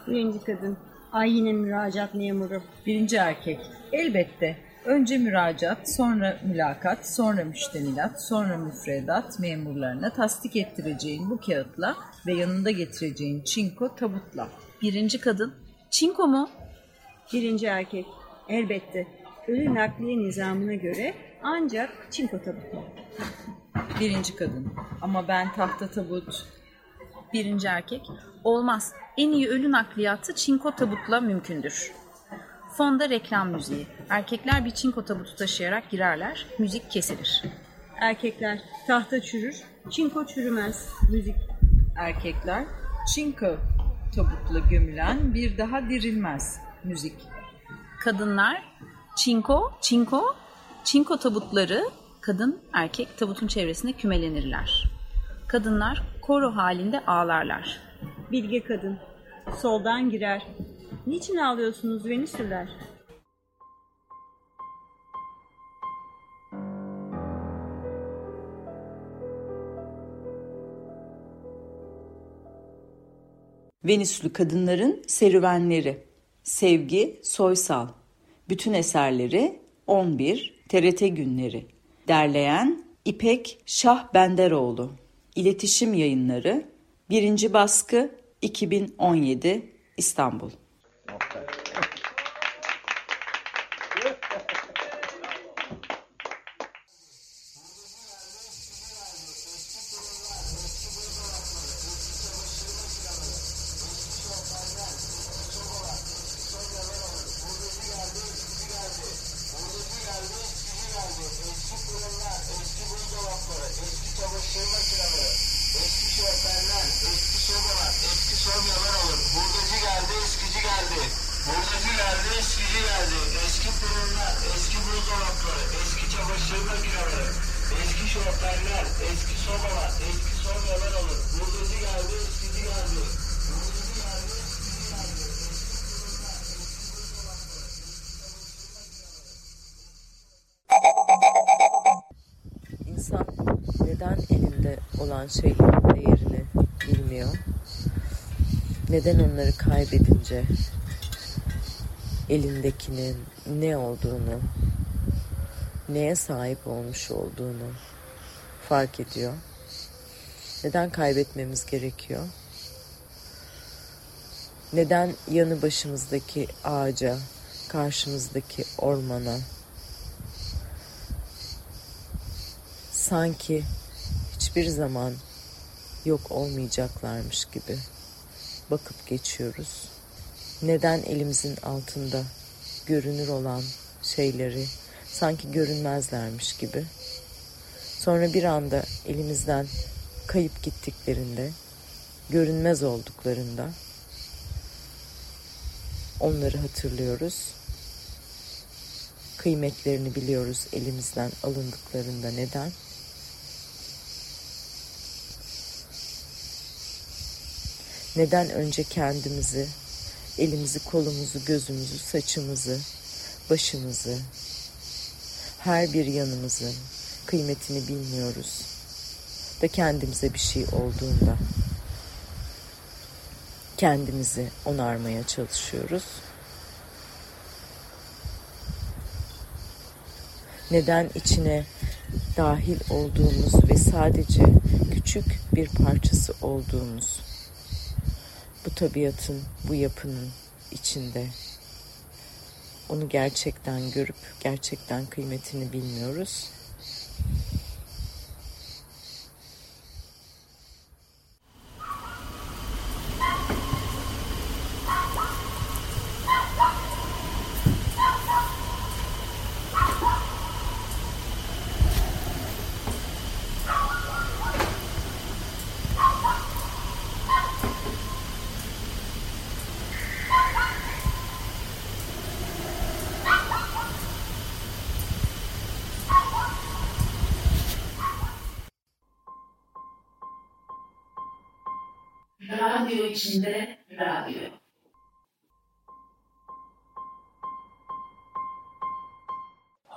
Birinci kadın. Ay yine müracaat memuru. Birinci erkek. Elbette. Önce müracaat, sonra mülakat, sonra müştemilat, sonra müfredat memurlarına tasdik ettireceğin bu kağıtla ve yanında getireceğin çinko tabutla. Birinci kadın. Çinko mu? Birinci erkek. Elbette. Ölü nakliye nizamına göre ancak çinko tabutla. Birinci kadın. Ama ben tahta tabut. Birinci erkek. Olmaz. En iyi ölü nakliyatı çinko tabutla mümkündür. Fonda reklam müziği. Erkekler bir çinko tabutu taşıyarak girerler. Müzik kesilir. Erkekler tahta çürür, çinko çürümez. Müzik. Erkekler çinko tabutla gömülen bir daha dirilmez. Müzik. Kadınlar çinko, çinko, çinko tabutları kadın erkek tabutun çevresinde kümelenirler. Kadınlar koro halinde ağlarlar. Bilge kadın. Soldan girer. Niçin ağlıyorsunuz Venüsüller? Venüslü Kadınların Serüvenleri Sevgi Soysal Bütün eserleri 11 TRT Günleri Derleyen İpek Şah Benderoğlu İletişim Yayınları 1. Baskı 2017 İstanbul defterler, eski sobalar, eski sonralar alır. Vurducu geldi, sizi geldi. Vurducu geldi, sizi geldi. İnsan neden elinde olan şeylerin değerini bilmiyor? Neden onları kaybedince elindekinin ne olduğunu, neye sahip olmuş olduğunu fark ediyor? Neden kaybetmemiz gerekiyor? Neden yanı başımızdaki ağaca, karşımızdaki ormana, sanki hiçbir zaman yok olmayacaklarmış gibi bakıp geçiyoruz. Neden elimizin altında görünür olan şeyleri sanki görünmezlermiş gibi sonra bir anda elimizden kayıp gittiklerinde görünmez olduklarında onları hatırlıyoruz. Kıymetlerini biliyoruz elimizden alındıklarında neden? Neden önce kendimizi, elimizi, kolumuzu, gözümüzü, saçımızı, başımızı, her bir yanımızın kıymetini bilmiyoruz ve kendimize bir şey olduğunda kendimizi onarmaya çalışıyoruz. Neden içine dahil olduğumuz ve sadece küçük bir parçası olduğumuz bu tabiatın, bu yapının içinde onu gerçekten görüp gerçekten kıymetini bilmiyoruz.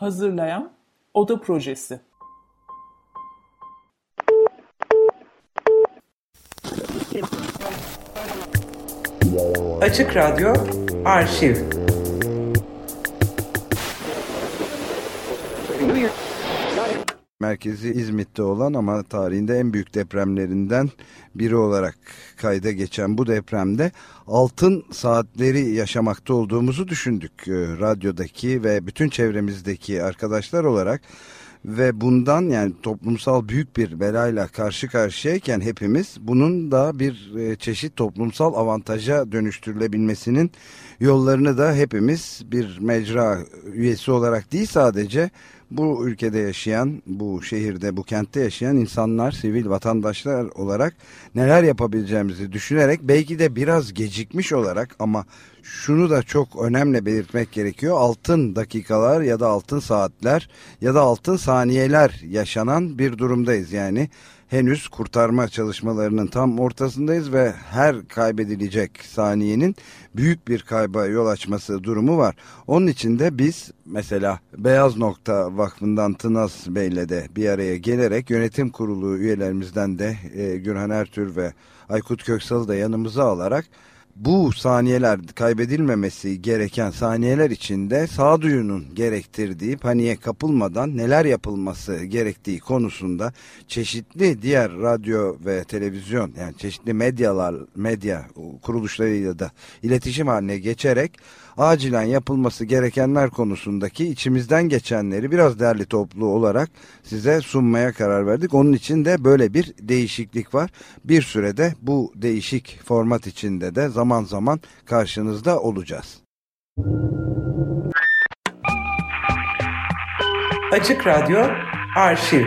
Hazırlayan Oda Projesi. Açık Radyo Arşiv Merkezi İzmit'te olan ama tarihinde en büyük depremlerinden biri olarak kayda geçen bu depremde altın saatleri yaşamakta olduğumuzu düşündük. Ee, Radyodaki ve bütün çevremizdeki arkadaşlar olarak ve bundan yani toplumsal büyük bir belayla karşı karşıyayken hepimiz bunun da bir e, çeşit toplumsal avantaja dönüştürülebilmesinin yollarını da hepimiz bir mecra üyesi olarak değil sadece bu ülkede yaşayan, bu şehirde, bu kentte yaşayan insanlar, sivil vatandaşlar olarak neler yapabileceğimizi düşünerek belki de biraz gecikmiş olarak ama şunu da çok önemli belirtmek gerekiyor. Altın dakikalar ya da altın saatler ya da altın saniyeler yaşanan bir durumdayız. Yani henüz kurtarma çalışmalarının tam ortasındayız ve her kaybedilecek saniyenin büyük bir kayba yol açması durumu var. Onun için de biz mesela Beyaz Nokta Vakfı'ndan Tınaz Bey'le de bir araya gelerek yönetim kurulu üyelerimizden de e, Gürhan Ertür ve Aykut Köksal'ı da yanımıza alarak bu saniyeler kaybedilmemesi gereken saniyeler içinde sağduyunun gerektirdiği paniğe kapılmadan neler yapılması gerektiği konusunda çeşitli diğer radyo ve televizyon yani çeşitli medyalar medya kuruluşlarıyla da iletişim haline geçerek acilen yapılması gerekenler konusundaki içimizden geçenleri biraz derli toplu olarak size sunmaya karar verdik. Onun için de böyle bir değişiklik var. Bir sürede bu değişik format içinde de zaman zaman karşınızda olacağız. Açık Radyo Arşiv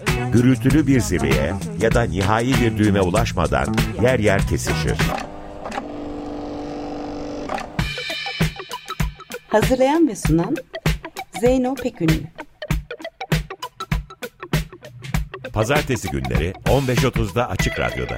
gürültülü bir zirveye ya da nihai bir düğüme ulaşmadan yer yer kesişir. Hazırlayan ve sunan Zeyno Pekünlü. Pazartesi günleri 15.30'da Açık Radyo'da.